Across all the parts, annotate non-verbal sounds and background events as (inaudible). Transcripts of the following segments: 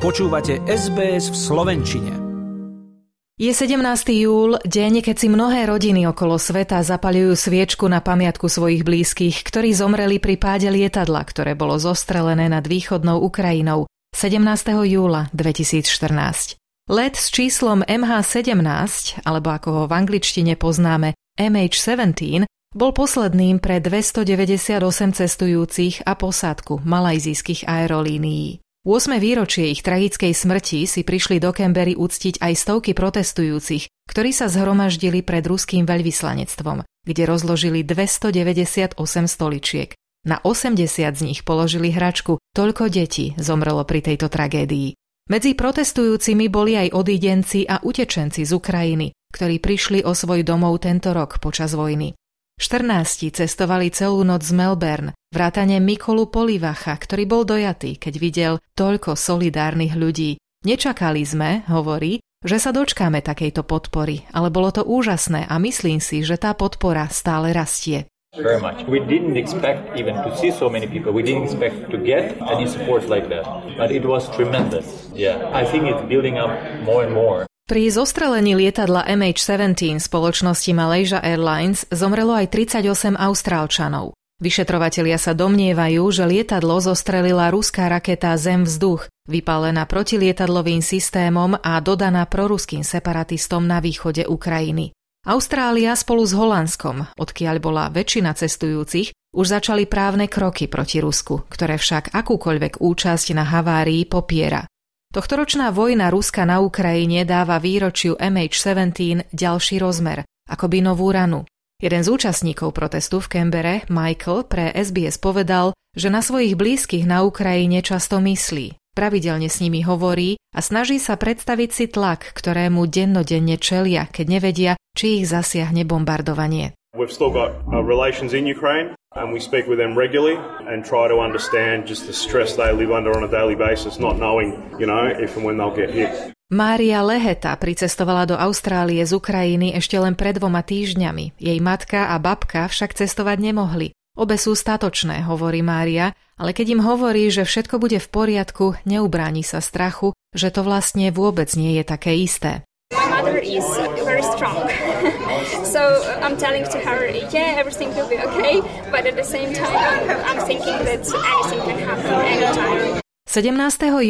Počúvate SBS v Slovenčine. Je 17. júl, deň, keď si mnohé rodiny okolo sveta zapaľujú sviečku na pamiatku svojich blízkych, ktorí zomreli pri páde lietadla, ktoré bolo zostrelené nad východnou Ukrajinou 17. júla 2014. Let s číslom MH17, alebo ako ho v angličtine poznáme MH17, bol posledným pre 298 cestujúcich a posádku malajzijských aerolínií. 8. výročie ich tragickej smrti si prišli do Kembery uctiť aj stovky protestujúcich, ktorí sa zhromaždili pred ruským veľvyslanectvom, kde rozložili 298 stoličiek. Na 80 z nich položili hračku, toľko detí zomrelo pri tejto tragédii. Medzi protestujúcimi boli aj odídenci a utečenci z Ukrajiny, ktorí prišli o svoj domov tento rok počas vojny. 14 cestovali celú noc z Melbourne, vrátane Mikolu Polivacha, ktorý bol dojatý, keď videl toľko solidárnych ľudí. Nečakali sme, hovorí, že sa dočkáme takejto podpory, ale bolo to úžasné a myslím si, že tá podpora stále rastie. Very much. We didn't expect even to see so many people. We didn't expect to get any support like that. But it was tremendous. Yeah. I think it's building up more and more. Pri zostrelení lietadla MH17 spoločnosti Malaysia Airlines zomrelo aj 38 Austrálčanov. Vyšetrovatelia sa domnievajú, že lietadlo zostrelila ruská raketa Zem-vzduch, vypálená protilietadlovým systémom a dodaná proruským separatistom na východe Ukrajiny. Austrália spolu s Holandskom, odkiaľ bola väčšina cestujúcich, už začali právne kroky proti Rusku, ktoré však akúkoľvek účasť na havárii popiera. Tohtoročná vojna Ruska na Ukrajine dáva výročiu MH17 ďalší rozmer, akoby novú ranu. Jeden z účastníkov protestu v Kembere, Michael, pre SBS povedal, že na svojich blízkych na Ukrajine často myslí, pravidelne s nimi hovorí a snaží sa predstaviť si tlak, ktorému dennodenne čelia, keď nevedia, či ich zasiahne bombardovanie. We've still got uh, relations in Ukraine and we speak with them regularly and try to understand just the stress they live under on a daily basis, not knowing, you know, if and when they'll get hit. Mária Leheta pricestovala do Austrálie z Ukrajiny ešte len pred dvoma týždňami. Jej matka a babka však cestovať nemohli. Obe sú statočné, hovorí Mária, ale keď im hovorí, že všetko bude v poriadku, neubráni sa strachu, že to vlastne vôbec nie je také isté. My mother is very strong. (laughs) so I'm telling to her, yeah, everything will be okay, but at the same time, I'm thinking that anything can happen anytime. 17.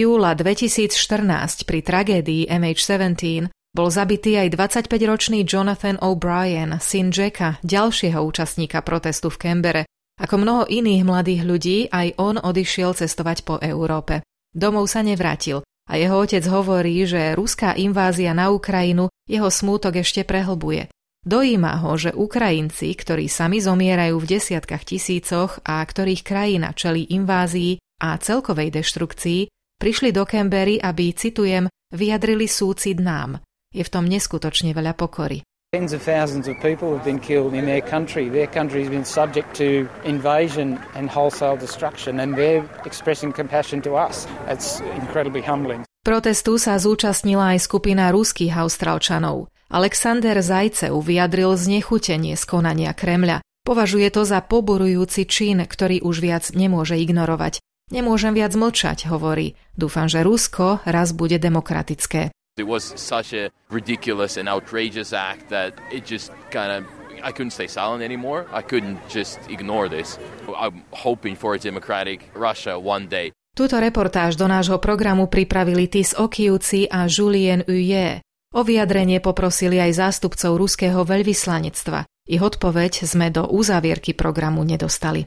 júla 2014 pri tragédii MH17 bol zabitý aj 25-ročný Jonathan O'Brien, syn Jacka, ďalšieho účastníka protestu v Kembere. Ako mnoho iných mladých ľudí, aj on odišiel cestovať po Európe. Domov sa nevrátil a jeho otec hovorí, že ruská invázia na Ukrajinu jeho smútok ešte prehlbuje. Dojíma ho, že Ukrajinci, ktorí sami zomierajú v desiatkách tisícoch a ktorých krajina čelí invázii a celkovej deštrukcii, prišli do Canberry, aby, citujem, vyjadrili súcid nám. Je v tom neskutočne veľa pokory. Tens of thousands of people have been killed in their country. Their country has been subject to invasion and wholesale destruction, and they're expressing compassion to us. It's incredibly humbling. Protestu sa zúčastnila aj skupina ruských austrálčanov. Alexander Zajcev vyjadril znechutenie z konania Kremľa. Považuje to za poborujúci čin, ktorý už viac nemôže ignorovať. Nemôžem viac mlčať, hovorí. Dúfam, že Rusko raz bude demokratické. It was such a ridiculous and outrageous act that it just kind of I couldn't stay silent anymore. I couldn't just ignore this. I'm hoping for a democratic Russia one day. Túto reportáž do nášho programu pripravili Tis Okiuci a Julien Uye. O vyjadrenie poprosili aj zástupcov ruského veľvyslanectva. Ich odpoveď sme do uzávierky programu nedostali.